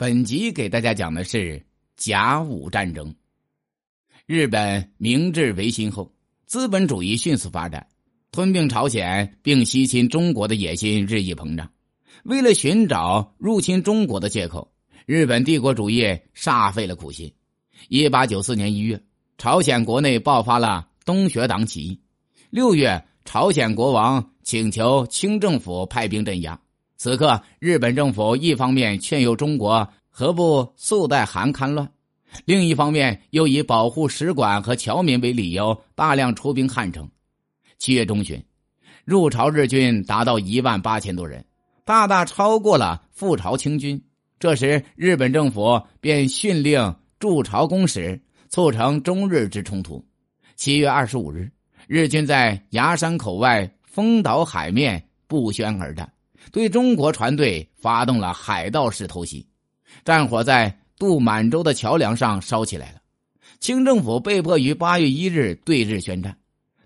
本集给大家讲的是甲午战争。日本明治维新后，资本主义迅速发展，吞并朝鲜并西侵中国的野心日益膨胀。为了寻找入侵中国的借口，日本帝国主义煞费了苦心。一八九四年一月，朝鲜国内爆发了东学党起义。六月，朝鲜国王请求清政府派兵镇压。此刻，日本政府一方面劝诱中国何不速带韩戡乱，另一方面又以保护使馆和侨民为理由，大量出兵汉城。七月中旬，入朝日军达到一万八千多人，大大超过了赴朝清军。这时，日本政府便训令驻朝公使，促成中日之冲突。七月二十五日，日军在牙山口外丰岛海面不宣而战。对中国船队发动了海盗式偷袭，战火在渡满洲的桥梁上烧起来了。清政府被迫于八月一日对日宣战。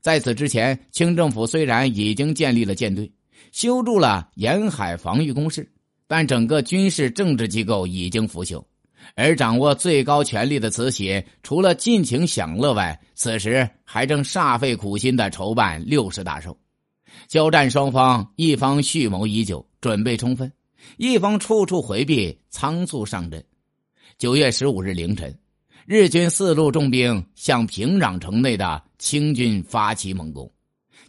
在此之前，清政府虽然已经建立了舰队，修筑了沿海防御工事，但整个军事政治机构已经腐朽。而掌握最高权力的慈禧，除了尽情享乐外，此时还正煞费苦心的筹办六十大寿。交战双方，一方蓄谋已久，准备充分；一方处处回避，仓促上阵。九月十五日凌晨，日军四路重兵向平壤城内的清军发起猛攻。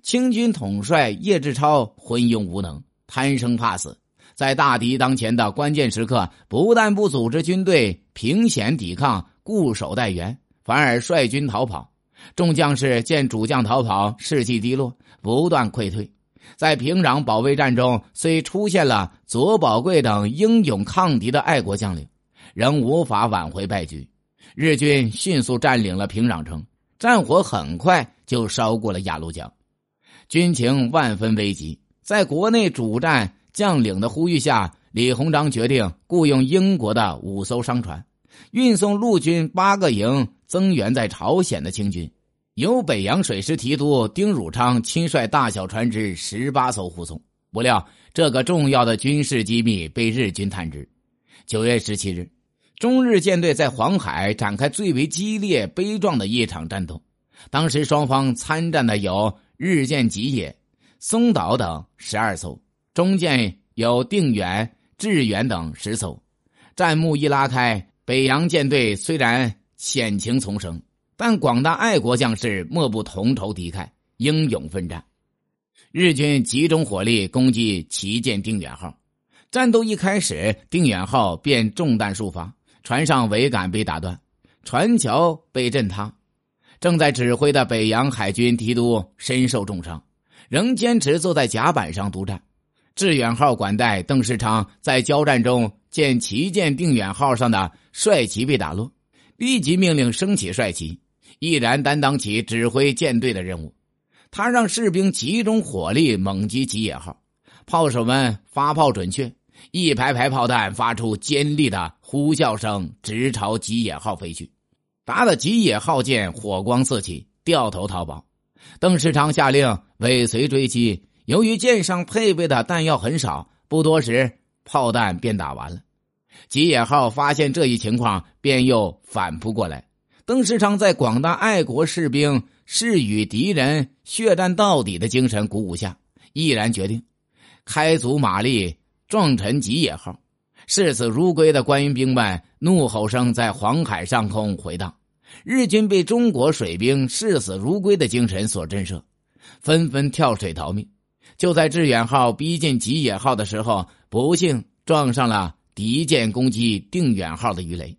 清军统帅叶志超昏庸无能，贪生怕死，在大敌当前的关键时刻，不但不组织军队凭险抵抗、固守待援，反而率军逃跑。众将士见主将逃跑，士气低落，不断溃退。在平壤保卫战中，虽出现了左宝贵等英勇抗敌的爱国将领，仍无法挽回败局。日军迅速占领了平壤城，战火很快就烧过了鸭绿江，军情万分危急。在国内主战将领的呼吁下，李鸿章决定雇佣英国的五艘商船，运送陆军八个营。增援在朝鲜的清军，由北洋水师提督丁汝昌亲率大小船只十八艘护送。不料，这个重要的军事机密被日军探知。九月十七日，中日舰队在黄海展开最为激烈、悲壮的一场战斗。当时双方参战的有日舰吉野、松岛等十二艘，中舰有定远、致远等十艘。战幕一拉开，北洋舰队虽然。险情丛生，但广大爱国将士莫不同仇敌忾，英勇奋战。日军集中火力攻击旗舰“定远号”，战斗一开始，“定远号”便中弹数发，船上桅杆被打断，船桥被震塌。正在指挥的北洋海军提督身受重伤，仍坚持坐在甲板上督战。“致远号”管带邓世昌在交战中见旗舰“定远号”上的帅旗被打落。立即命令升起帅旗，毅然担当起指挥舰队的任务。他让士兵集中火力猛击吉野号，炮手们发炮准确，一排排炮弹发出尖利的呼啸声，直朝吉野号飞去，打得吉野号舰火光四起，掉头逃跑。邓世昌下令尾随追击，由于舰上配备的弹药很少，不多时炮弹便打完了。吉野号发现这一情况，便又反扑过来。邓世昌在广大爱国士兵誓与敌人血战到底的精神鼓舞下，毅然决定开足马力撞沉吉野号。视死如归的官兵们怒吼声在黄海上空回荡。日军被中国水兵视死如归的精神所震慑，纷纷跳水逃命。就在致远号逼近吉野号的时候，不幸撞上了。敌舰攻击定远号的鱼雷，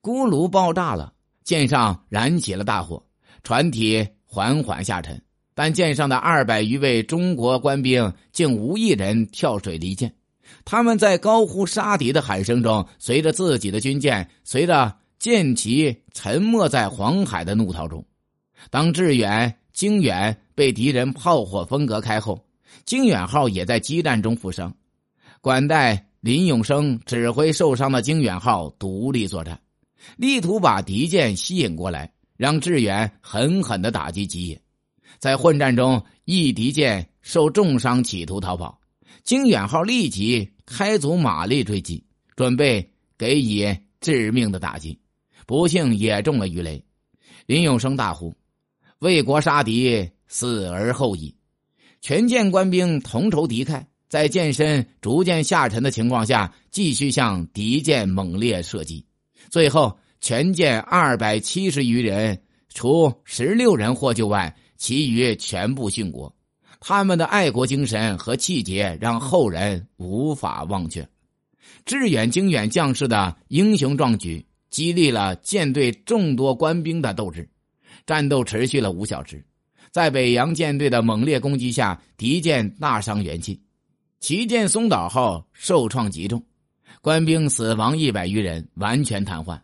锅炉爆炸了，舰上燃起了大火，船体缓缓下沉。但舰上的二百余位中国官兵竟无一人跳水离舰，他们在高呼杀敌的喊声中，随着自己的军舰，随着舰旗沉没在黄海的怒涛中。当致远、经远被敌人炮火分隔开后，经远号也在激战中负伤，管带。林永生指挥受伤的经远号独立作战，力图把敌舰吸引过来，让致远狠狠的打击吉野。在混战中，一敌舰受重伤，企图逃跑，经远号立即开足马力追击，准备给予致命的打击，不幸也中了鱼雷。林永生大呼：“为国杀敌，死而后已！”全舰官兵同仇敌忾，在舰身逐渐下沉的情况下，继续向敌舰猛烈射击。最后，全舰二百七十余人，除十六人获救外，其余全部殉国。他们的爱国精神和气节让后人无法忘却，致远经远将士的英雄壮举激励了舰队众多官兵的斗志。战斗持续了五小时，在北洋舰队的猛烈攻击下，敌舰大伤元气，旗舰松岛号受创极重，官兵死亡一百余人，完全瘫痪。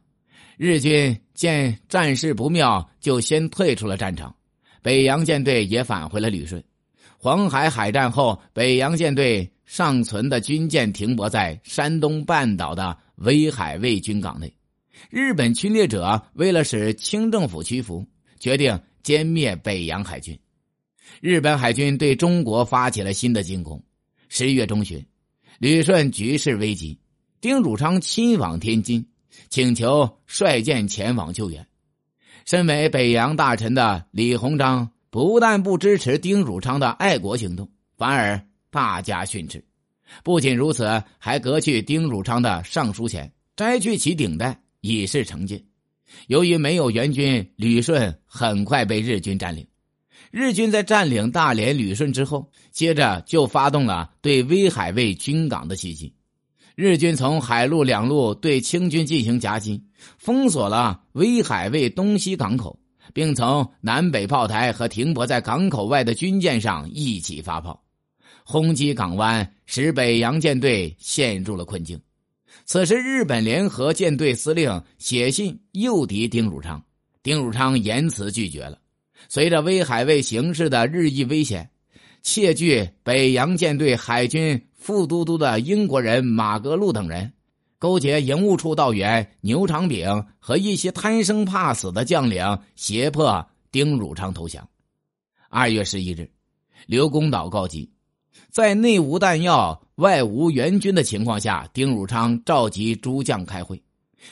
日军见战事不妙，就先退出了战场，北洋舰队也返回了旅顺。黄海海战后，北洋舰队尚存的军舰停泊在山东半岛的威海卫军港内。日本侵略者为了使清政府屈服，决定歼灭北洋海军。日本海军对中国发起了新的进攻。十一月中旬，旅顺局势危急，丁汝昌亲往天津，请求率舰前往救援。身为北洋大臣的李鸿章。不但不支持丁汝昌的爱国行动，反而大加训斥。不仅如此，还革去丁汝昌的尚书衔，摘去其顶戴，以示惩戒。由于没有援军，旅顺很快被日军占领。日军在占领大连、旅顺之后，接着就发动了对威海卫军港的袭击。日军从海陆两路对清军进行夹击，封锁了威海卫东西港口。并从南北炮台和停泊在港口外的军舰上一起发炮，轰击港湾，使北洋舰队陷入了困境。此时，日本联合舰队司令写信诱敌丁汝昌，丁汝昌严词拒绝了。随着威海卫形势的日益危险，窃据北洋舰队海军副都督的英国人马格路等人。勾结营务处道员牛长炳和一些贪生怕死的将领，胁迫丁汝昌投降。二月十一日，刘公岛告急，在内无弹药、外无援军的情况下，丁汝昌召集诸将开会，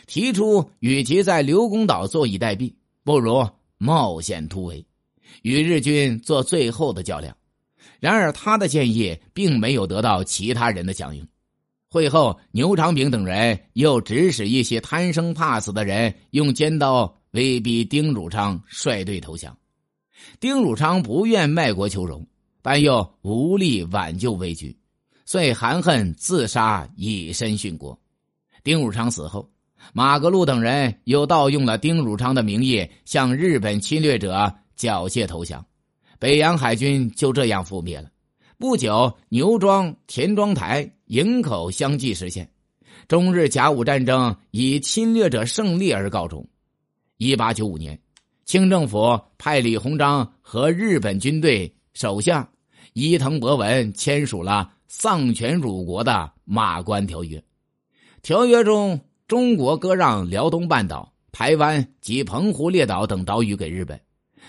提出与其在刘公岛坐以待毙，不如冒险突围，与日军做最后的较量。然而，他的建议并没有得到其他人的响应。会后，牛长炳等人又指使一些贪生怕死的人用尖刀威逼丁汝昌率队投降。丁汝昌不愿卖国求荣，但又无力挽救危局，遂含恨自杀，以身殉国。丁汝昌死后，马格路等人又盗用了丁汝昌的名义，向日本侵略者缴械投降，北洋海军就这样覆灭了。不久，牛庄、田庄台、营口相继实现，中日甲午战争以侵略者胜利而告终。一八九五年，清政府派李鸿章和日本军队首相伊藤博文签署了丧权辱国的《马关条约》。条约中，中国割让辽东半岛、台湾及澎湖列岛等岛屿给日本，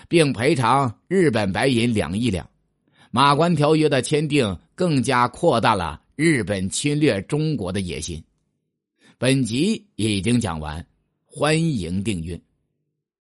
并赔偿日本白银两亿两。马关条约的签订，更加扩大了日本侵略中国的野心。本集已经讲完，欢迎订阅。